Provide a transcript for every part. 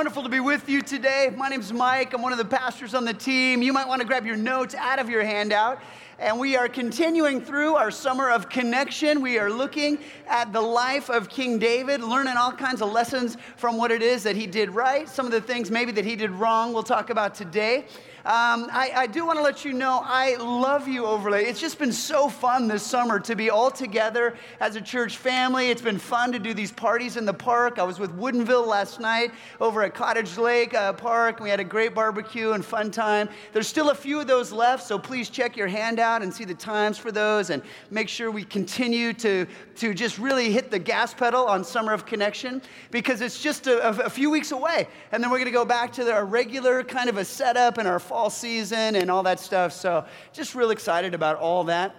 wonderful to be with you today. My name's Mike. I'm one of the pastors on the team. You might want to grab your notes out of your handout. And we are continuing through our summer of connection. We are looking at the life of King David, learning all kinds of lessons from what it is that he did right, some of the things maybe that he did wrong, we'll talk about today. Um, I, I, do want to let you know I love you, Overlake. It's just been so fun this summer to be all together as a church family. It's been fun to do these parties in the park. I was with Woodinville last night over at Cottage Lake uh, Park. We had a great barbecue and fun time. There's still a few of those left, so please check your handout and see the times for those and make sure we continue to, to just really hit the gas pedal on Summer of Connection because it's just a, a few weeks away. And then we're going to go back to our regular kind of a setup and our fall season and all that stuff. So just real excited about all that.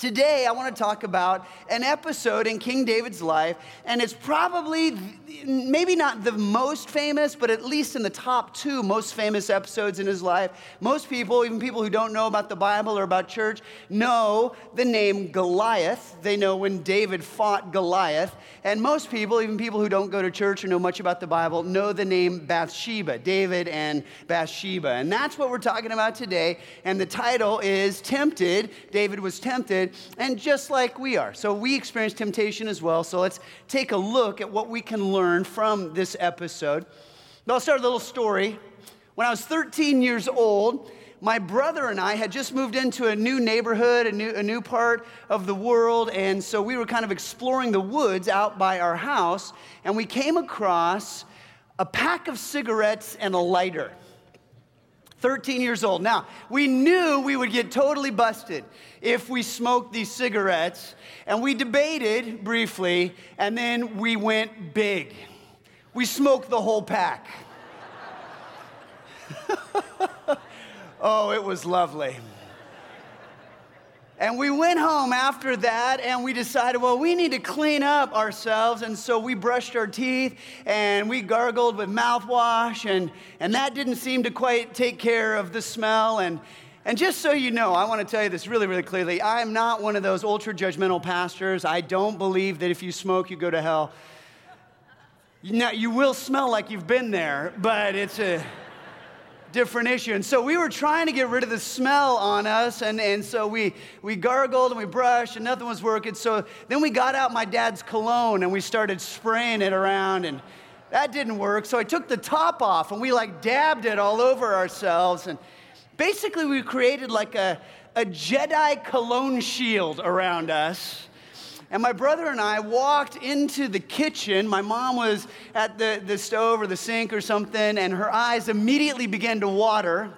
Today, I want to talk about an episode in King David's life, and it's probably maybe not the most famous, but at least in the top two most famous episodes in his life. Most people, even people who don't know about the Bible or about church, know the name Goliath. They know when David fought Goliath. And most people, even people who don't go to church or know much about the Bible, know the name Bathsheba, David and Bathsheba. And that's what we're talking about today. And the title is Tempted. David was tempted and just like we are. So we experience temptation as well. So let's take a look at what we can learn from this episode. But I'll start a little story. When I was 13 years old, my brother and I had just moved into a new neighborhood, a new, a new part of the world, and so we were kind of exploring the woods out by our house, and we came across a pack of cigarettes and a lighter. 13 years old. Now, we knew we would get totally busted if we smoked these cigarettes, and we debated briefly, and then we went big. We smoked the whole pack. oh, it was lovely. And we went home after that and we decided, well, we need to clean up ourselves. And so we brushed our teeth and we gargled with mouthwash, and, and that didn't seem to quite take care of the smell. And, and just so you know, I want to tell you this really, really clearly. I am not one of those ultra judgmental pastors. I don't believe that if you smoke, you go to hell. Now, you will smell like you've been there, but it's a different issue. And so we were trying to get rid of the smell on us, and, and so we, we gargled and we brushed, and nothing was working. So then we got out my dad's cologne and we started spraying it around, and that didn't work. So I took the top off and we like dabbed it all over ourselves. And basically, we created like a, a Jedi cologne shield around us. And my brother and I walked into the kitchen. My mom was at the, the stove or the sink or something, and her eyes immediately began to water.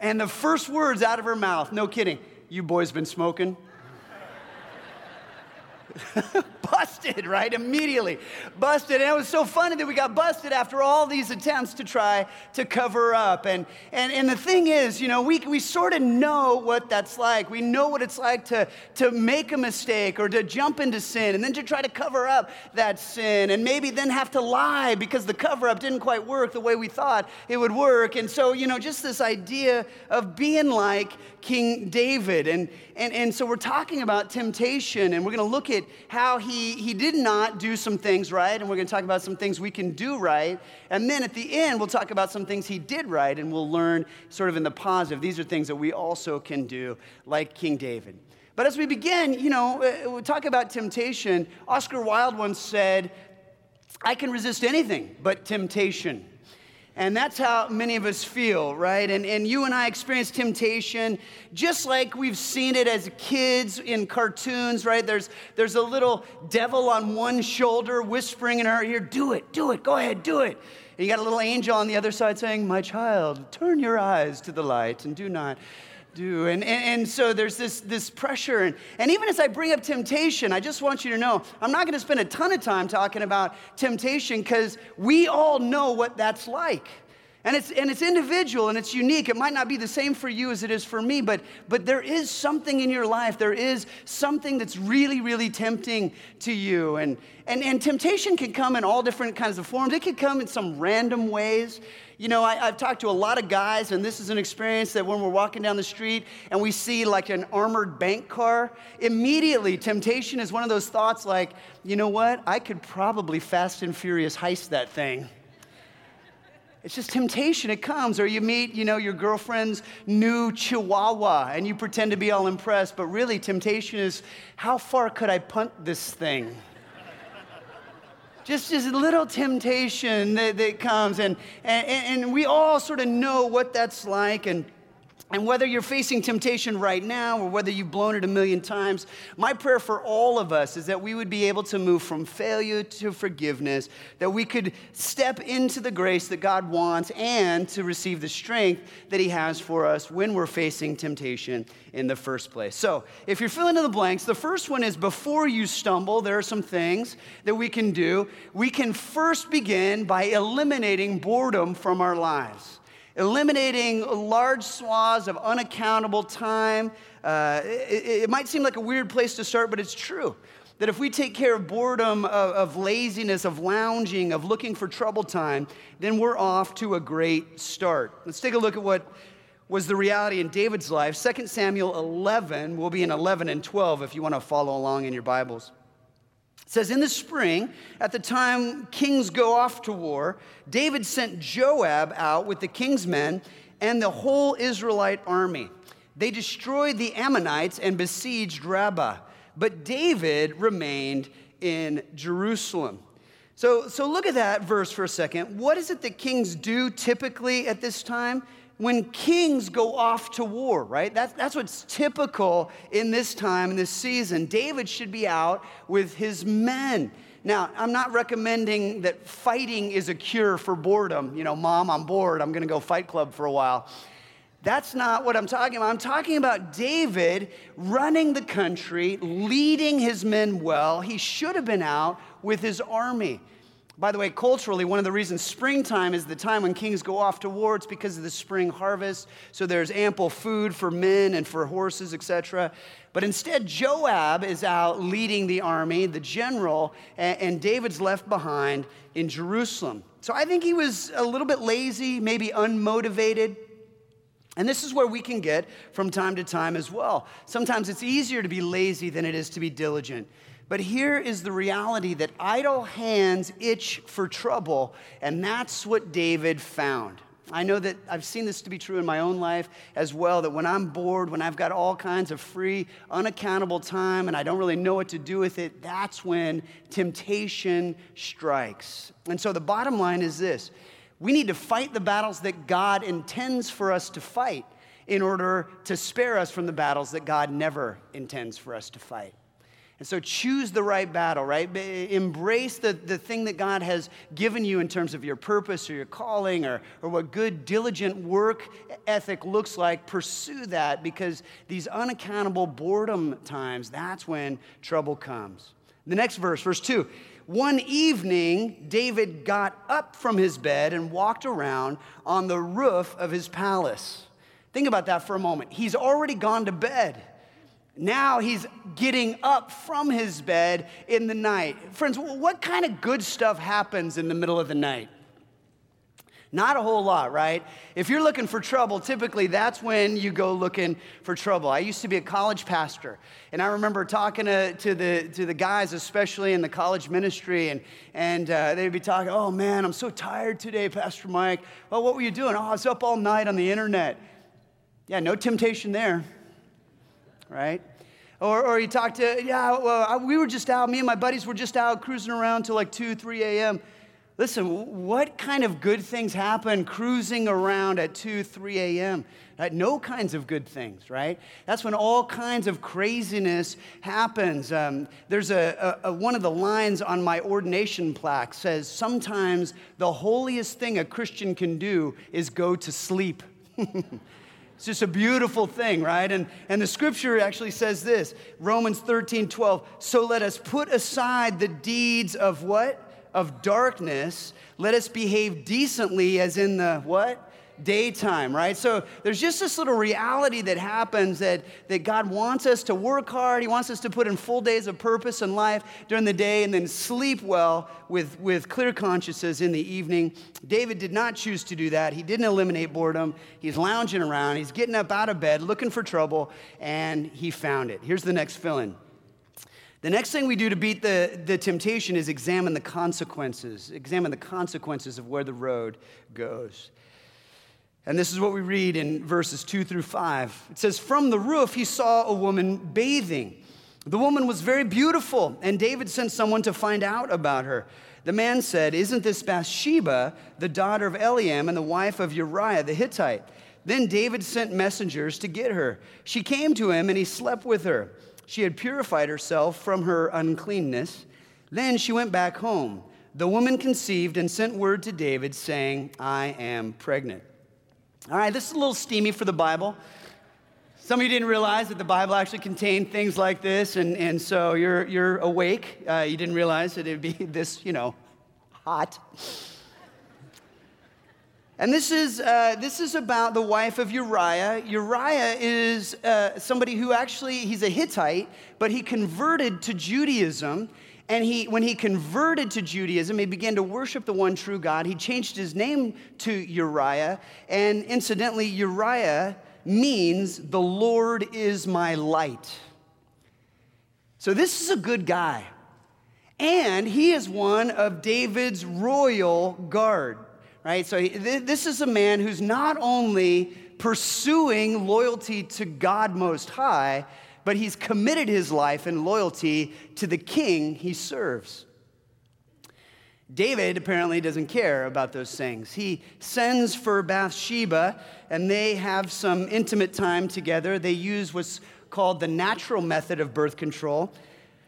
And the first words out of her mouth, no kidding, you boys been smoking? busted, right? Immediately busted. And it was so funny that we got busted after all these attempts to try to cover up. And, and, and the thing is, you know, we, we sort of know what that's like. We know what it's like to, to make a mistake or to jump into sin and then to try to cover up that sin and maybe then have to lie because the cover up didn't quite work the way we thought it would work. And so, you know, just this idea of being like King David. And, and, and so we're talking about temptation and we're going to look at how he he, did not do some things right, and we're going to talk about some things we can do right. And then at the end, we'll talk about some things he did right, and we'll learn sort of in the positive. These are things that we also can do, like King David. But as we begin, you know, uh, we talk about temptation. Oscar Wilde once said, I can resist anything but temptation. And that's how many of us feel, right? And, and you and I experience temptation just like we've seen it as kids in cartoons, right? There's, there's a little devil on one shoulder whispering in our ear, Do it, do it, go ahead, do it. And you got a little angel on the other side saying, My child, turn your eyes to the light and do not do. And, and, and, so there's this, this pressure. And, and even as I bring up temptation, I just want you to know I'm not going to spend a ton of time talking about temptation because we all know what that's like. And it's, and it's individual and it's unique. It might not be the same for you as it is for me, but, but there is something in your life. There is something that's really, really tempting to you. And, and, and temptation can come in all different kinds of forms. It can come in some random ways. You know, I, have talked to a lot of guys, and this is an experience that when we're walking down the street and we see like an armored bank car, immediately temptation is one of those thoughts like, you know what? I could probably fast and furious heist that thing It's just temptation. It comes. Or you meet, you know, your girlfriend's new chihuahua and you pretend to be all impressed, but really temptation is how far could I punt this thing? just this little temptation that, that comes. And, and, and we all sort of know what that's like. And and whether you're facing temptation right now or whether you've blown it a million times, my prayer for all of us is that we would be able to move from failure to forgiveness, that we could step into the grace that God wants and to receive the strength that He has for us when we're facing temptation in the first place. So, if you're filling in the blanks, the first one is before you stumble, there are some things that we can do. We can first begin by eliminating boredom from our lives eliminating large swaths of unaccountable time. Uh, it, it, might seem like a weird place to start, but it's true. That if we take care of boredom, of, of laziness, of lounging, of looking for trouble time, then we're off to a great start. Let's take a look at what was the reality in David's life. 2 Samuel 11, we'll be in 11 and 12 if you want to follow along in your Bibles. Says, In the spring, at the time kings go off to war, David sent Joab out with the king's men and the whole Israelite army. They destroyed the Ammonites and besieged Rabbah, but David remained in Jerusalem. So, so look at that verse for a second. What is it that kings do typically at this time? When kings go off to war, right? That's, that's what's typical in this time, in this season. David should be out with his men. Now, I'm not recommending that fighting is a cure for boredom. You know, mom, I'm bored. I'm going to go fight club for a while. That's not what I'm talking about. I'm talking about David running the country, leading his men well. He should have been out with his army. By the way, culturally, one of the reasons springtime is the time when kings go off to war, it's because of the spring harvest. So there's ample food for men and for horses, etc. But instead, Joab is out leading the army, the general, and David's left behind in Jerusalem. So I think he was a little bit lazy, maybe unmotivated. And this is where we can get from time to time as well. Sometimes it's easier to be lazy than it is to be diligent. But here is the reality that idle hands itch for trouble, and that's what David found. I know that I've seen this to be true in my own life as well that when I'm bored, when I've got all kinds of free, unaccountable time and I don't really know what to do with it, that's when temptation strikes. And so the bottom line is this we need to fight the battles that God intends for us to fight in order to spare us from the battles that God never intends for us to fight. And so choose the right battle, right? Embrace the, the thing that God has given you in terms of your purpose or your calling or, or what good, diligent work ethic looks like. Pursue that because these unaccountable boredom times, that's when trouble comes. The next verse, verse 2. One evening, David got up from his bed and walked around on the roof of his palace. Think about that for a moment. He's already gone to bed. Now he's getting up from his bed in the night. Friends, what kind of good stuff happens in the middle of the night? Not a whole lot, right? If you're looking for trouble, typically that's when you go looking for trouble. I used to be a college pastor, and I remember talking to, to, the, to the guys, especially in the college ministry, and, and uh, they'd be talking, Oh man, I'm so tired today, Pastor Mike. Well, what were you doing? Oh, I was up all night on the internet. Yeah, no temptation there right? Or, or you talk to, yeah, well, we were just out, me and my buddies were just out cruising around till like 2, 3 a.m. Listen, what kind of good things happen cruising around at 2, 3 a.m.? No kinds of good things, right? That's when all kinds of craziness happens. Um, there's a, a, one of the lines on my ordination plaque says, Sometimes the holiest thing a Christian can do is go to sleep. It's just a beautiful thing, right? And, and the scripture actually says this Romans 13, 12. So let us put aside the deeds of what? Of darkness. Let us behave decently as in the what? Daytime, right? So there's just this little reality that happens that, that God wants us to work hard. He wants us to put in full days of purpose in life during the day and then sleep well with, with clear consciences in the evening. David did not choose to do that. He didn't eliminate boredom. He's lounging around, he's getting up out of bed looking for trouble, and he found it. Here's the next fill in. The next thing we do to beat the, the temptation is examine the consequences, examine the consequences of where the road goes. And this is what we read in verses two through five. It says, From the roof he saw a woman bathing. The woman was very beautiful, and David sent someone to find out about her. The man said, Isn't this Bathsheba, the daughter of Eliam and the wife of Uriah the Hittite? Then David sent messengers to get her. She came to him, and he slept with her. She had purified herself from her uncleanness. Then she went back home. The woman conceived and sent word to David, saying, I am pregnant. All right, this is a little steamy for the Bible. Some of you didn't realize that the Bible actually contained things like this, and, and so you're, you're awake. Uh, you didn't realize that it'd be this, you know, hot. And this is, uh, this is about the wife of Uriah. Uriah is uh, somebody who actually, he's a Hittite, but he converted to Judaism. And he, when he converted to Judaism, he began to worship the one true God. He changed his name to Uriah. And incidentally, Uriah means the Lord is my light. So this is a good guy. And he is one of David's royal guard, right? So this is a man who's not only pursuing loyalty to God Most High, but he's committed his life and loyalty to the king he serves. David apparently doesn't care about those things. He sends for Bathsheba, and they have some intimate time together. They use what's called the natural method of birth control.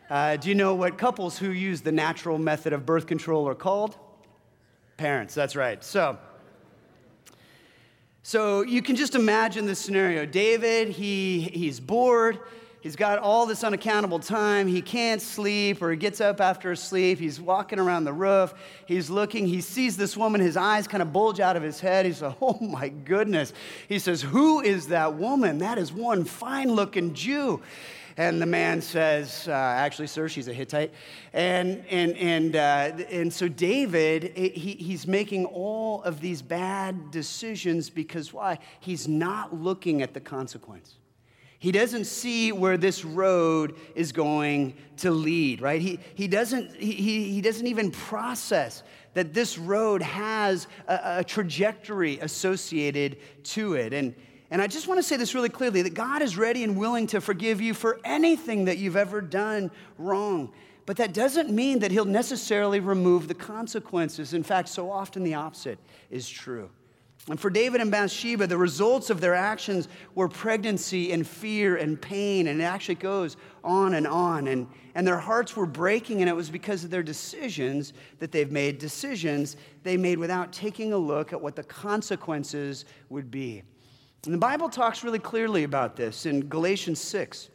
Uh, do you know what couples who use the natural method of birth control are called? Parents, that's right. So, so you can just imagine the scenario. David, he, he's bored. He's got all this unaccountable time. He can't sleep or he gets up after a sleep. He's walking around the roof. He's looking. He sees this woman. His eyes kind of bulge out of his head. He says, Oh my goodness. He says, Who is that woman? That is one fine looking Jew. And the man says, uh, Actually, sir, she's a Hittite. And, and, and, uh, and so David, he, he's making all of these bad decisions because why? He's not looking at the consequence. He doesn't see where this road is going to lead, right? He, he, doesn't, he, he doesn't even process that this road has a, a trajectory associated to it. And, and I just want to say this really clearly that God is ready and willing to forgive you for anything that you've ever done wrong. But that doesn't mean that He'll necessarily remove the consequences. In fact, so often the opposite is true. And for David and Bathsheba, the results of their actions were pregnancy and fear and pain, and it actually goes on and on. And, and their hearts were breaking, and it was because of their decisions that they've made. Decisions they made without taking a look at what the consequences would be. And the Bible talks really clearly about this in Galatians 6.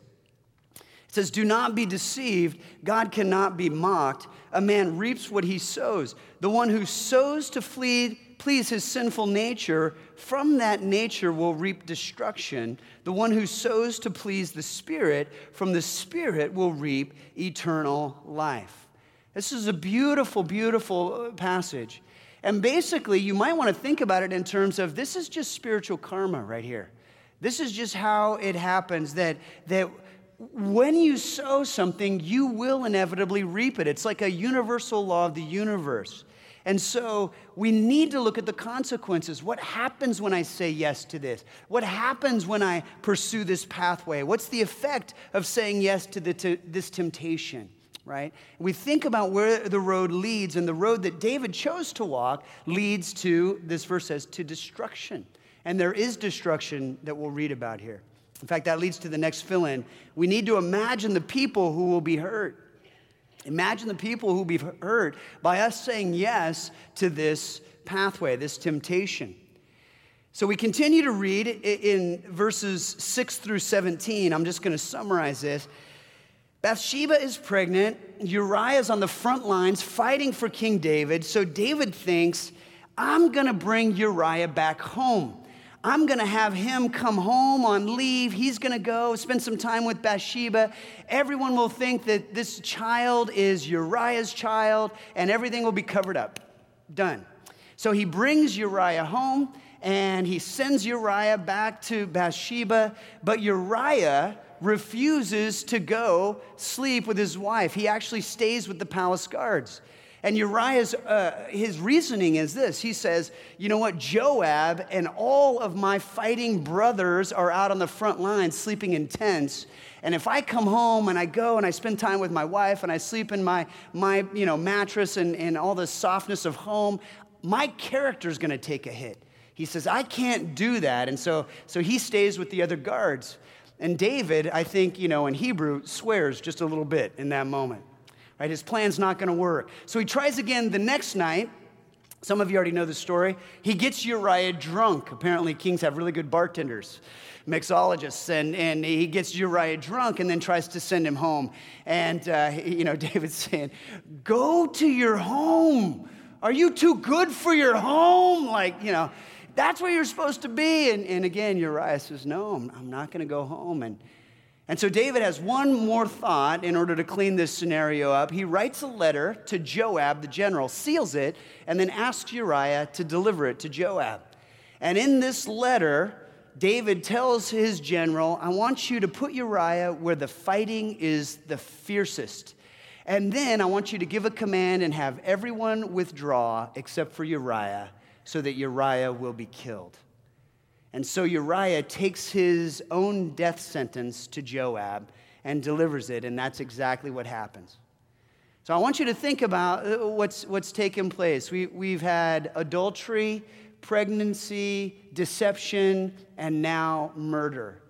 It says, Do not be deceived. God cannot be mocked. A man reaps what he sows. The one who sows to flee please his sinful nature, from that nature will reap destruction. The one who sows to please the Spirit, from the Spirit will reap eternal life. This is a beautiful, beautiful uh, passage. And basically, you might want to think about it in terms of this is just spiritual karma right here. This is just how it happens that, that when you sow something, you will inevitably reap it. It's like a universal law of the universe. And so we need to look at the consequences. What happens when I say yes to this? What happens when I pursue this pathway? What's the effect of saying yes to, the, this temptation? Right? We think about where the road leads, and the road that David chose to walk leads to, this verse says, to destruction. And there is destruction that we'll read about here. In fact, that leads to the next fill in. We need to imagine the people who will be hurt. Imagine the people who will be hurt by us saying yes to this pathway, this temptation. So we continue to read in verses 6 through 17. I'm just going to summarize this. Bathsheba is pregnant. Uriah is on the front lines fighting for King David. So David thinks, I'm going to bring Uriah back home. I'm going to have him come home on leave. He's going to go spend some time with Bathsheba. Everyone will think that this child is Uriah's child, and everything will be covered up. Done. So he brings Uriah home and he sends Uriah back to Bathsheba. But Uriah refuses to go sleep with his wife. He actually stays with the palace guards. And Uriah's uh, his reasoning is this. He says, "You know what? Joab and all of my fighting brothers are out on the front lines sleeping in tents, and if I come home and I go and I spend time with my wife and I sleep in my my, you know, mattress and, and all the softness of home, my character's going to take a hit." He says, "I can't do that." And so so he stays with the other guards. And David, I think, you know, in Hebrew, swears just a little bit in that moment. Right? His plan's not going to work. So he tries again the next night. Some of you already know the story. He gets Uriah drunk. Apparently, kings have really good bartenders, mixologists, and, and he gets Uriah drunk and then tries to send him home. And, uh, you know, David's saying, Go to your home. Are you too good for your home? Like, you know, that's where you're supposed to be. And, and again, Uriah says, No, I'm, I'm not going to go home. And and so David has one more thought in order to clean this scenario up. He writes a letter to Joab, the general, seals it, and then asks Uriah to deliver it to Joab. And in this letter, David tells his general, I want you to put Uriah where the fighting is the fiercest. And then I want you to give a command and have everyone withdraw except for Uriah, so that Uriah will be killed. And so Uriah takes his own death sentence to Joab and delivers it, and that's exactly what happens. So I want you to think about uh, what's, what's taken place. We, we've had adultery, pregnancy, deception, and now murder.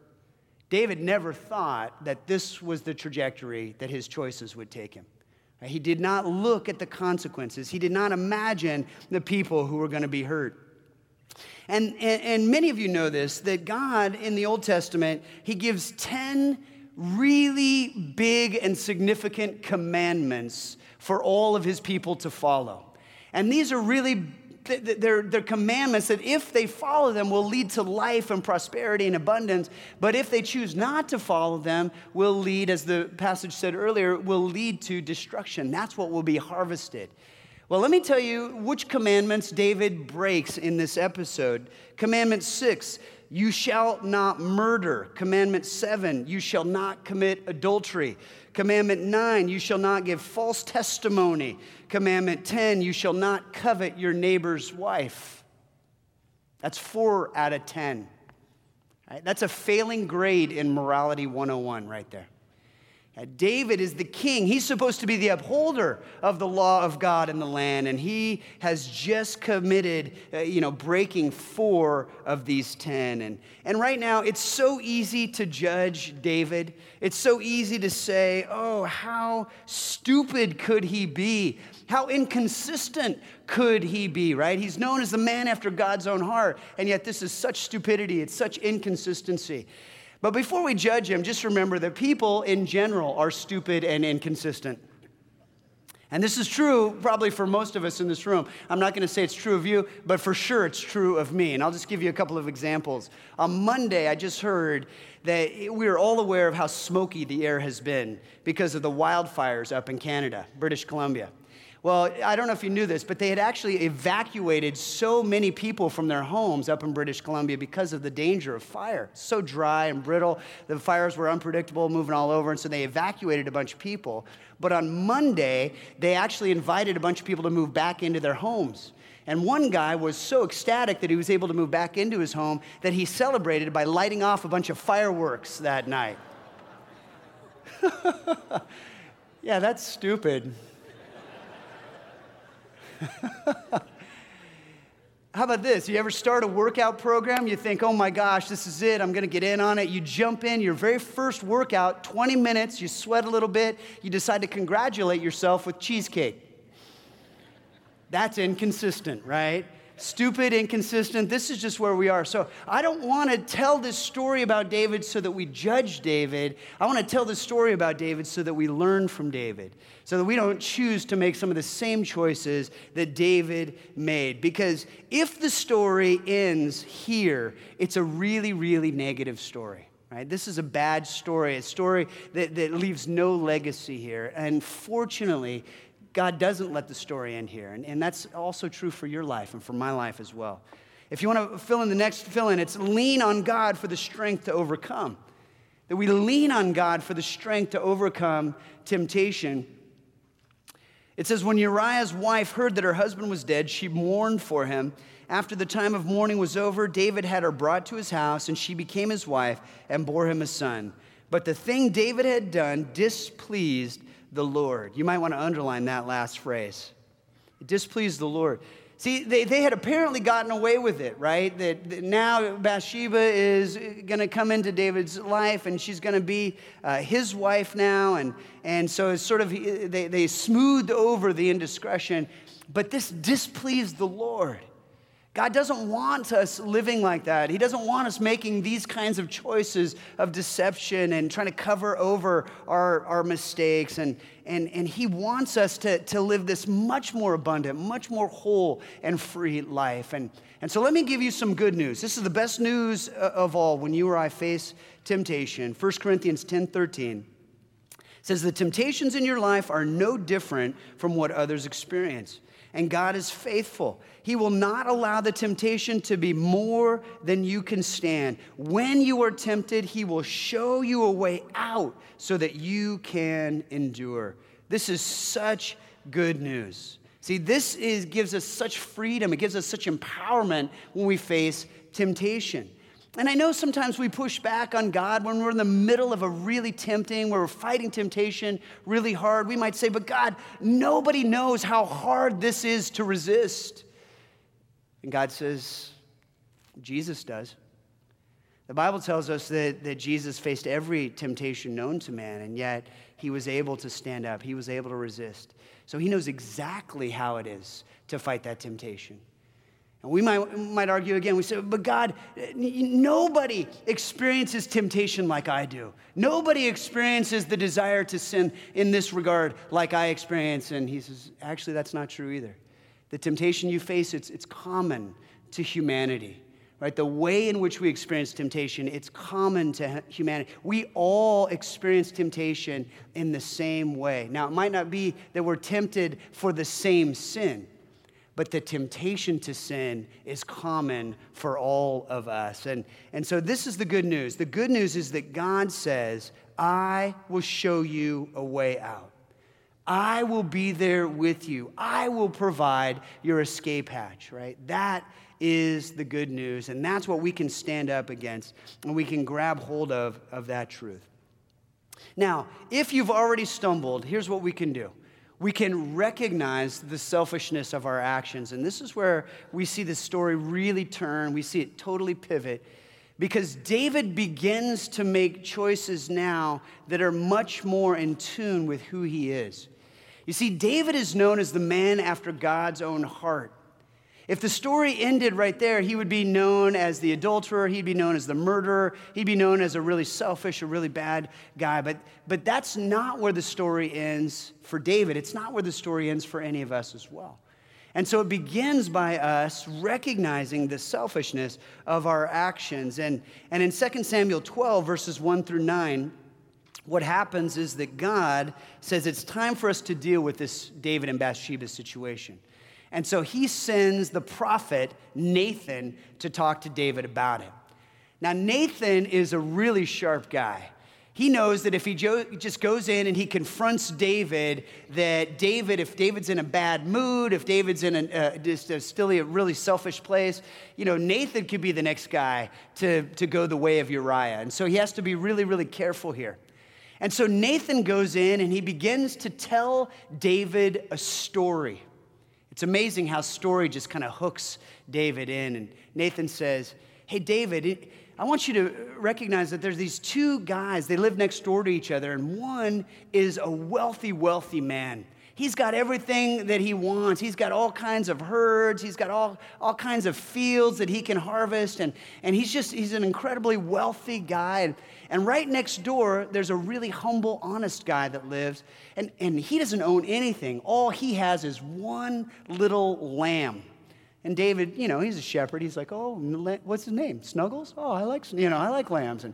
David never thought that this was the trajectory that his choices would take him. He did not look at the consequences. He did not imagine the people who were going to be hurt. And, and, and many of you know this that God in the Old Testament, He gives 10 really big and significant commandments for all of His people to follow. And these are really they're, they're commandments that if they follow them will lead to life and prosperity and abundance but if they choose not to follow them will lead as the passage said earlier will lead to destruction that's what will be harvested well, let me tell you which commandments David breaks in this episode. Commandment six, you shall not murder. Commandment seven, you shall not commit adultery. Commandment nine, you shall not give false testimony. Commandment 10, you shall not covet your neighbor's wife. That's four out of 10. Right? That's a failing grade in Morality 101 right there. David is the king. He's supposed to be the upholder of the law of God in the land, and he has just committed, uh, you know, breaking four of these ten. And, and right now, it's so easy to judge David. It's so easy to say, oh, how stupid could he be? How inconsistent could he be, right? He's known as the man after God's own heart, and yet this is such stupidity, it's such inconsistency. But before we judge him, just remember that people in general are stupid and inconsistent. And this is true probably for most of us in this room. I'm not going to say it's true of you, but for sure it's true of me. And I'll just give you a couple of examples. On Monday, I just heard that we are all aware of how smoky the air has been because of the wildfires up in Canada, British Columbia. Well, I don't know if you knew this, but they had actually evacuated so many people from their homes up in British Columbia because of the danger of fire. So dry and brittle. The fires were unpredictable, moving all over, and so they evacuated a bunch of people. But on Monday, they actually invited a bunch of people to move back into their homes. And one guy was so ecstatic that he was able to move back into his home that he celebrated by lighting off a bunch of fireworks that night. yeah, that's stupid. How about this? You ever start a workout program? You think, oh my gosh, this is it. I'm going to get in on it. You jump in, your very first workout, 20 minutes, you sweat a little bit, you decide to congratulate yourself with cheesecake. That's inconsistent, right? Stupid, inconsistent. This is just where we are. So I don't want to tell this story about David so that we judge David. I want to tell this story about David so that we learn from David, so that we don't choose to make some of the same choices that David made. Because if the story ends here, it's a really, really negative story. Right? This is a bad story, a story that, that leaves no legacy here. And fortunately, God doesn't let the story end here. And, and that's also true for your life and for my life as well. If you want to fill in the next fill in, it's lean on God for the strength to overcome. that we lean on God for the strength to overcome temptation. It says, When Uriah's wife heard that her husband was dead, she mourned for him. After the time of mourning was over, David had her brought to his house, and she became his wife and bore him a son. But the thing David had done displeased the Lord. You might want to underline that last phrase. It displeased the Lord. See, they, they had apparently gotten away with it, right? That, that now Bathsheba is going to come into David's life and she's going to be uh, his wife now. And, and so it's sort of, they, they smoothed over the indiscretion. But this displeased the Lord. God doesn't want us living like that. He doesn't want us making these kinds of choices of deception and trying to cover over our, our mistakes. And, and, and He wants us to, to live this much more abundant, much more whole and free life. And, and so let me give you some good news. This is the best news uh, of all when you or I face temptation. 1 Corinthians 10 13 says, The temptations in your life are no different from what others experience and God is faithful. He will not allow the temptation to be more than you can stand. When you are tempted, He will show you a way out so that you can endure. This is such good news. See, this is, gives us such freedom, it gives us such empowerment when we face temptation. And I know sometimes we push back on God when we're in the middle of a really tempting, where we're fighting temptation really hard. We might say, But God, nobody knows how hard this is to resist. And God says, Jesus does. The Bible tells us that, that Jesus faced every temptation known to man, and yet he was able to stand up, he was able to resist. So he knows exactly how it is to fight that temptation. And we might, might argue again, we say, but God, nobody experiences temptation like I do. Nobody experiences the desire to sin in this regard like I experience. And he says, actually, that's not true either. The temptation you face, it's, it's common to humanity, right? The way in which we experience temptation, it's common to humanity. We all experience temptation in the same way. Now, it might not be that we're tempted for the same sin but the temptation to sin is common for all of us. And, and so this is the good news. The good news is that God says, I will show you a way out. I will be there with you. I will provide your escape hatch, right? That is the good news. And that's what we can stand up against and we can grab hold of, of that truth. Now, if you've already stumbled, here's what we can do we can recognize the selfishness of our actions. And this is where we see the story really turn, we see it totally pivot. Because David begins to make choices now that are much more in tune with who he is. You see, David is known as the man after God's own heart. If the story ended right there, he would be known as the adulterer, he'd be known as the murderer, he'd be known as a really selfish, a really bad guy. But, but that's not where the story ends for David. It's not where the story ends for any of us as well. And so it begins by us recognizing the selfishness of our actions. And, and in 2 Samuel 12, verses 1 through 9, what happens is that God says it's time for us to deal with this David and Bathsheba situation. And so he sends the prophet Nathan to talk to David about it. Now, Nathan is a really sharp guy. He knows that if he just goes in and he confronts David, that David, if David's in a bad mood, if David's in a, uh, just a, still a really selfish place, you know, Nathan could be the next guy to, to go the way of Uriah. And so he has to be really, really careful here. And so Nathan goes in and he begins to tell David a story. It's amazing how story just kind of hooks David in. And Nathan says, Hey, David, I want you to recognize that there's these two guys, they live next door to each other, and one is a wealthy, wealthy man. He's got everything that he wants. He's got all kinds of herds. He's got all, all kinds of fields that he can harvest. And, and he's just, he's an incredibly wealthy guy. And, and right next door, there's a really humble, honest guy that lives. And, and he doesn't own anything. All he has is one little lamb. And David, you know, he's a shepherd. He's like, oh, what's his name? Snuggles? Oh, I like, you know, I like lambs. And,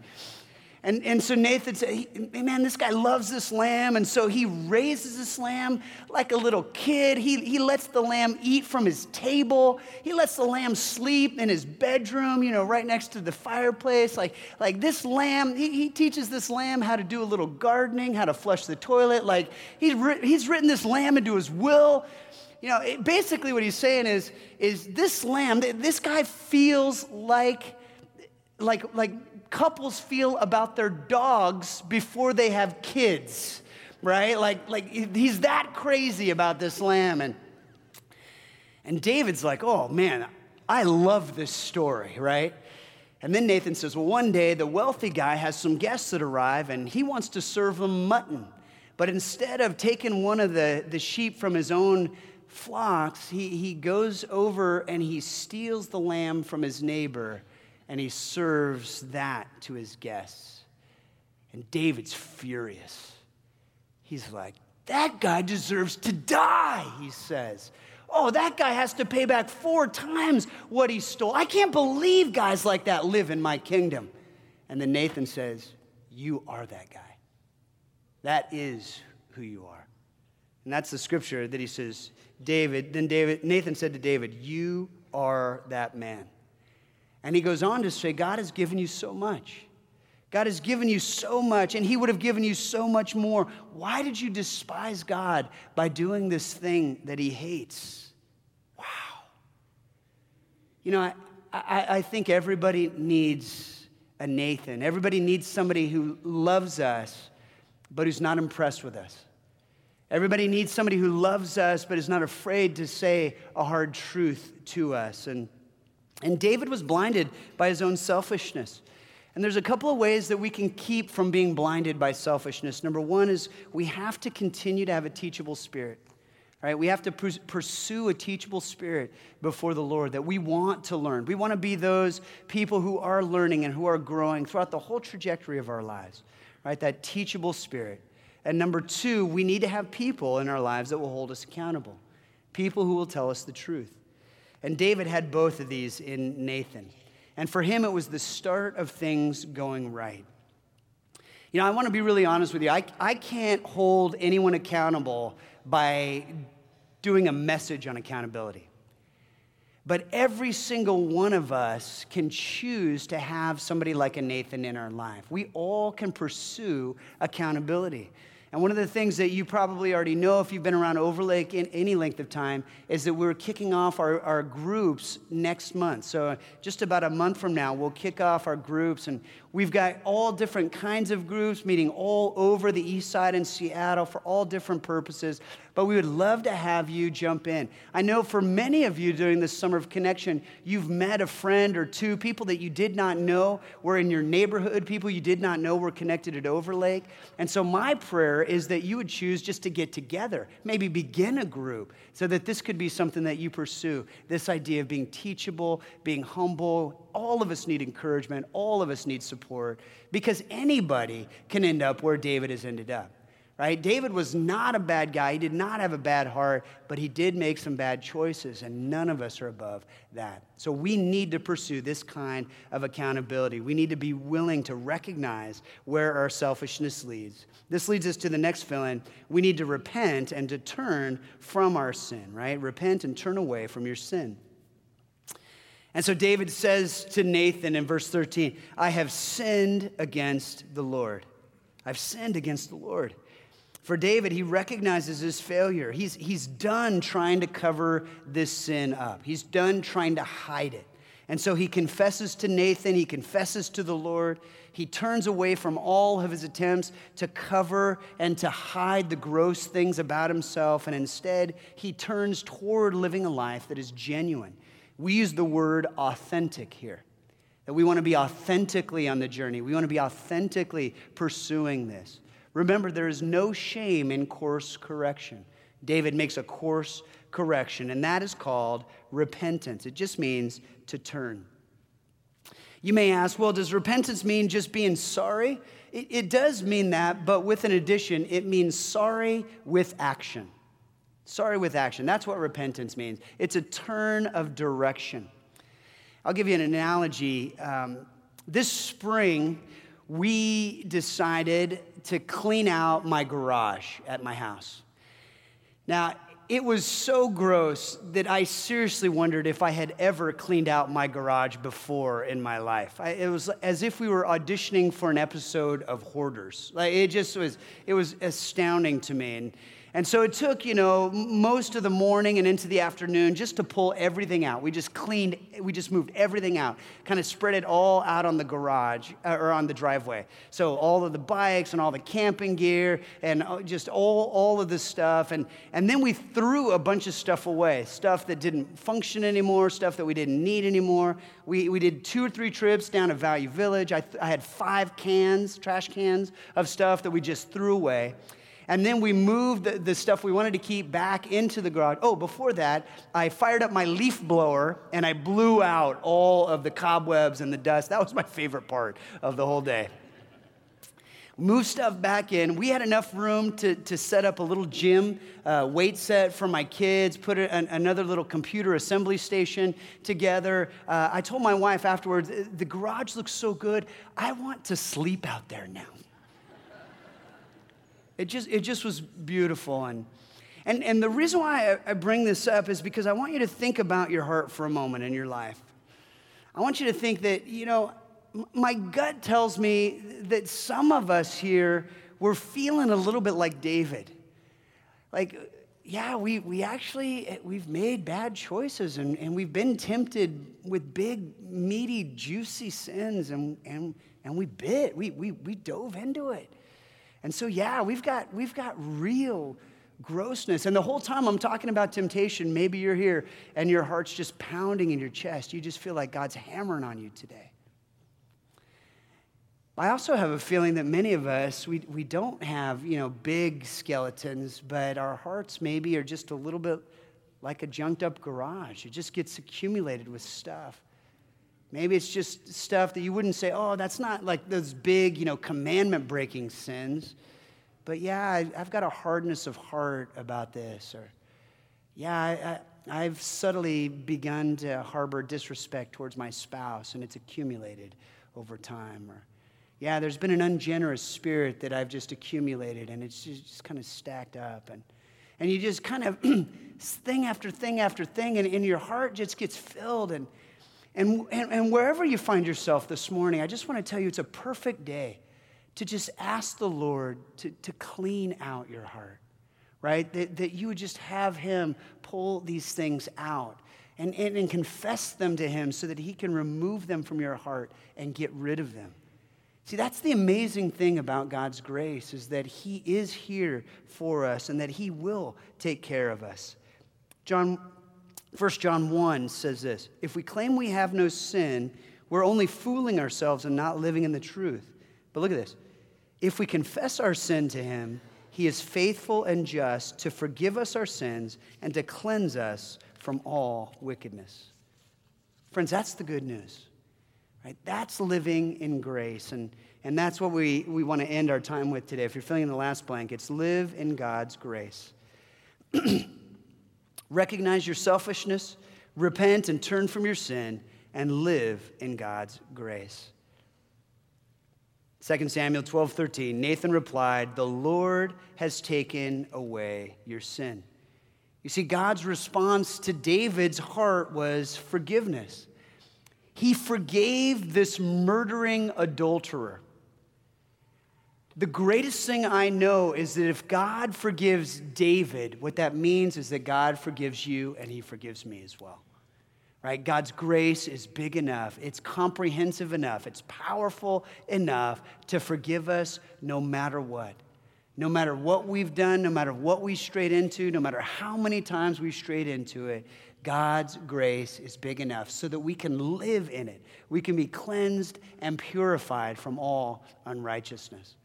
And, and so Nathan said, hey, Man, this guy loves this lamb. And so he raises this lamb like a little kid. He, he lets the lamb eat from his table. He lets the lamb sleep in his bedroom, you know, right next to the fireplace. Like, like this lamb, he, he teaches this lamb how to do a little gardening, how to flush the toilet. Like, he's, he's written this lamb into his will. You know, it, basically what he's saying is, is this lamb, this guy feels like, like, like, couples feel about their dogs before they have kids, right? Like, like he's that crazy about this lamb. And, and David's like, oh man, I love this story, right? And then Nathan says, well, one day the wealthy guy has some guests that arrive and he wants to serve them mutton. But instead of taking one of the, the sheep from his own flocks, he, he goes over and he steals the lamb from his neighbor and he serves that to his guests. And David's furious. He's like, That guy deserves to die, he says. Oh, that guy has to pay back four times what he stole. I can't believe guys like that live in my kingdom. And then Nathan says, You are that guy. That is who you are. And that's the scripture that he says, David, then David, Nathan said to David, You are that man. And he goes on to say, God has given you so much. God has given you so much, and He would have given you so much more. Why did you despise God by doing this thing that He hates? Wow. You know, I, I, I think everybody needs a Nathan. Everybody needs somebody who loves us, but who's not impressed with us. Everybody needs somebody who loves us, but is not afraid to say a hard truth to us. And and David was blinded by his own selfishness. And there's a couple of ways that we can keep from being blinded by selfishness. Number one is we have to continue to have a teachable spirit. Right? We have to pursue a teachable spirit before the Lord that we want to learn. We want to be those people who are learning and who are growing throughout the whole trajectory of our lives. Right? That teachable spirit. And number two, we need to have people in our lives that will hold us accountable. People who will tell us the truth. And David had both of these in Nathan. And for him, it was the start of things going right. You know, I want to be really honest with you. I, I can't hold anyone accountable by doing a message on accountability. But every single one of us can choose to have somebody like a Nathan in our life. We all can pursue accountability. And one of the things that you probably already know if you've been around Overlake in any length of time is that we're kicking off our, our groups next month. So, just about a month from now, we'll kick off our groups. And we've got all different kinds of groups meeting all over the east side in Seattle for all different purposes but we would love to have you jump in. I know for many of you during this summer of connection, you've met a friend or two, people that you did not know were in your neighborhood, people you did not know were connected at Overlake. And so my prayer is that you would choose just to get together, maybe begin a group, so that this could be something that you pursue. This idea of being teachable, being humble. All of us need encouragement, all of us need support, because anybody can end up where David has ended up right? David was not a bad guy. He did not have a bad heart, but he did make some bad choices, and none of us are above that. So we need to pursue this kind of accountability. We need to be willing to recognize where our selfishness leads. This leads us to the next fill We need to repent and to turn from our sin, right? Repent and turn away from your sin. And so David says to Nathan in verse 13, I have sinned against the Lord. I've sinned against the Lord. For David, he recognizes his failure. He's, he's done trying to cover this sin up, he's done trying to hide it. And so he confesses to Nathan, he confesses to the Lord. He turns away from all of his attempts to cover and to hide the gross things about himself, and instead he turns toward living a life that is genuine. We use the word authentic here, that we want to be authentically on the journey, we want to be authentically pursuing this. Remember, there is no shame in course correction. David makes a course correction, and that is called repentance. It just means to turn. You may ask, well, does repentance mean just being sorry? It, it, does mean that, but with an addition, it means sorry with action. Sorry with action. That's what repentance means. It's a turn of direction. I'll give you an analogy. Um, this spring, we decided to clean out my garage at my house. Now, it was so gross that I seriously wondered if I had ever cleaned out my garage before in my life. I, it was as if we were auditioning for an episode of Hoarders. Like it just was, it was astounding to me. And, and so it took, you know, most of the morning and into the afternoon just to pull everything out. We just cleaned, we just moved everything out, kind of spread it all out on the garage uh, or on the driveway. So all of the bikes and all the camping gear and uh, just all, all of the stuff. And, and then we threw a bunch of stuff away, stuff that didn't function anymore, stuff that we didn't need anymore. We, we did two or three trips down to Value Village. I, I had five cans, trash cans of stuff that we just threw away. And then we moved the, the, stuff we wanted to keep back into the garage. Oh, before that, I fired up my leaf blower and I blew out all of the cobwebs and the dust. That was my favorite part of the whole day. Move stuff back in. We had enough room to, to set up a little gym, uh, weight set for my kids, put an, another little computer assembly station together. Uh, I told my wife afterwards, the garage looks so good. I want to sleep out there now. It just, it just was beautiful. And, and, and the reason why I, bring this up is because I want you to think about your heart for a moment in your life. I want you to think that, you know, my gut tells me that some of us here, we're feeling a little bit like David. Like, yeah, we, we actually, we've made bad choices and, and we've been tempted with big, meaty, juicy sins and, and, and we bit, we, we, we dove into it. And so, yeah, we've got, we've got real grossness. And the whole time I'm talking about temptation, maybe you're here and your heart's just pounding in your chest. You just feel like God's hammering on you today. I also have a feeling that many of us, we, we don't have, you know, big skeletons, but our hearts maybe are just a little bit like a junked up garage. It just gets accumulated with stuff. Maybe it's just stuff that you wouldn't say, oh, that's not like those big, you know, commandment breaking sins. But yeah, I, have got a hardness of heart about this. Or yeah, I, have subtly begun to harbor disrespect towards my spouse and it's accumulated over time. Or yeah, there's been an ungenerous spirit that I've just accumulated and it's just, just kind of stacked up. And, and you just kind of thing after thing after thing, and, and your heart just gets filled. And, and, and, and wherever you find yourself this morning, I just want to tell you it's a perfect day to just ask the Lord to, to clean out your heart, right? That, that you would just have Him pull these things out and, and, and confess them to Him so that He can remove them from your heart and get rid of them. See, that's the amazing thing about God's grace is that He is here for us and that He will take care of us. John 1 John 1 says this If we claim we have no sin, we're only fooling ourselves and not living in the truth. But look at this. If we confess our sin to him, he is faithful and just to forgive us our sins and to cleanse us from all wickedness. Friends, that's the good news. Right? That's living in grace. And, and that's what we, we want to end our time with today. If you're filling in the last blank, it's live in God's grace. Recognize your selfishness, repent and turn from your sin, and live in God's grace. 2 Samuel 12 13, Nathan replied, The Lord has taken away your sin. You see, God's response to David's heart was forgiveness. He forgave this murdering adulterer. The greatest thing I know is that if God forgives David, what that means is that God forgives you and he forgives me as well. Right? God's grace is big enough, it's comprehensive enough, it's powerful enough to forgive us no matter what. No matter what we've done, no matter what we strayed into, no matter how many times we strayed into it, God's grace is big enough so that we can live in it. We can be cleansed and purified from all unrighteousness.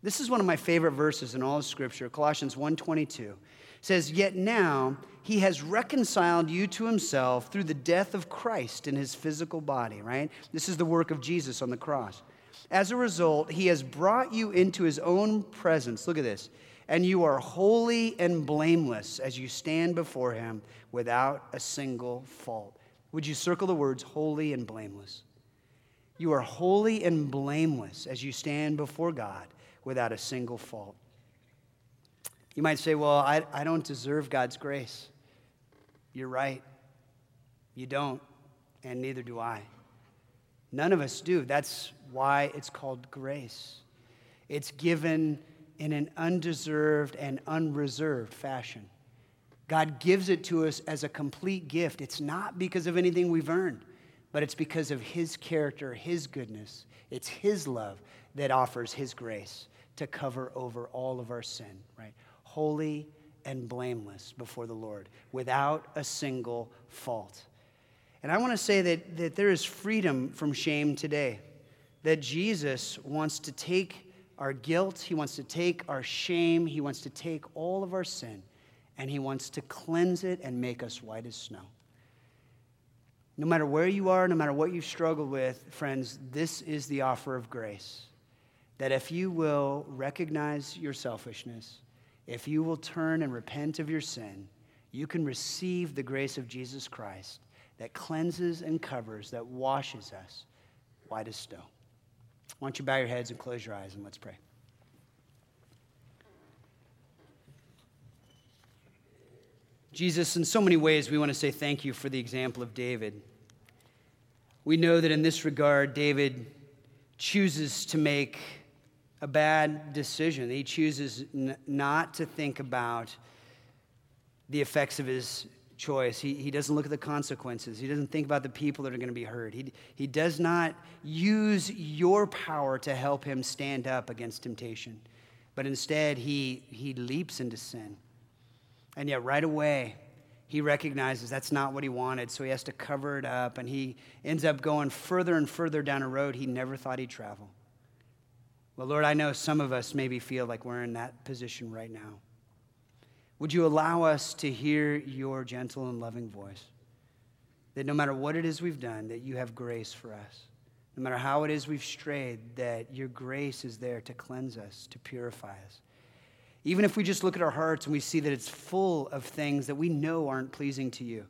This is one of my favorite verses in all of Scripture, Colossians 1:22. says, "Yet now he has reconciled you to himself through the death of Christ in his physical body," right? This is the work of Jesus on the cross. As a result, he has brought you into his own presence. Look at this. And you are holy and blameless as you stand before him without a single fault. Would you circle the words holy and blameless? You are holy and blameless as you stand before God without a single fault. You might say, Well, I, I don't deserve God's grace. You're right. You don't, and neither do I. None of us do. That's why it's called grace. It's given in an undeserved and unreserved fashion. God gives it to us as a complete gift. It's not because of anything we've earned, but it's because of His character, His goodness. It's His love that offers His grace to cover over all of our sin, right? Holy and blameless before the Lord, without a single fault. And I want to say that, that there is freedom from shame today, that Jesus wants to take our guilt, He wants to take our shame, He wants to take all of our sin, and He wants to cleanse it and make us white as snow. No matter where you are, no matter what you've struggled with, friends, this is the offer of grace. That if you will recognize your selfishness, if you will turn and repent of your sin, you can receive the grace of Jesus Christ that cleanses and covers, that washes us white as snow. Why don't you bow your heads and close your eyes and let's pray. Jesus, in so many ways, we want to say thank you for the example of David. We know that in this regard, David chooses to make a bad decision. He chooses n- not to think about the effects of his choice. He, he doesn't look at the consequences. He doesn't think about the people that are going to be hurt. He, he does not use your power to help him stand up against temptation, but instead he, he leaps into sin. And yet, right away, he recognizes that's not what he wanted, so he has to cover it up, and he ends up going further and further down a road he never thought he'd travel. Well, Lord, I know some of us maybe feel like we're in that position right now. Would you allow us to hear your gentle and loving voice? That no matter what it is we've done, that you have grace for us. No matter how it is we've strayed, that your grace is there to cleanse us, to purify us. Even if we just look at our hearts and we see that it's full of things that we know aren't pleasing to you,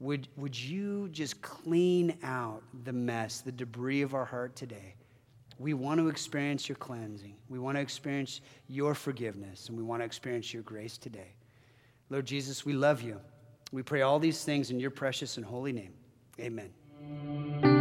would, would you just clean out the mess, the debris of our heart today? We want to experience your cleansing. We want to experience your forgiveness, and we want to experience your grace today. Lord Jesus, we love you. We pray all these things in your precious and holy name. Amen.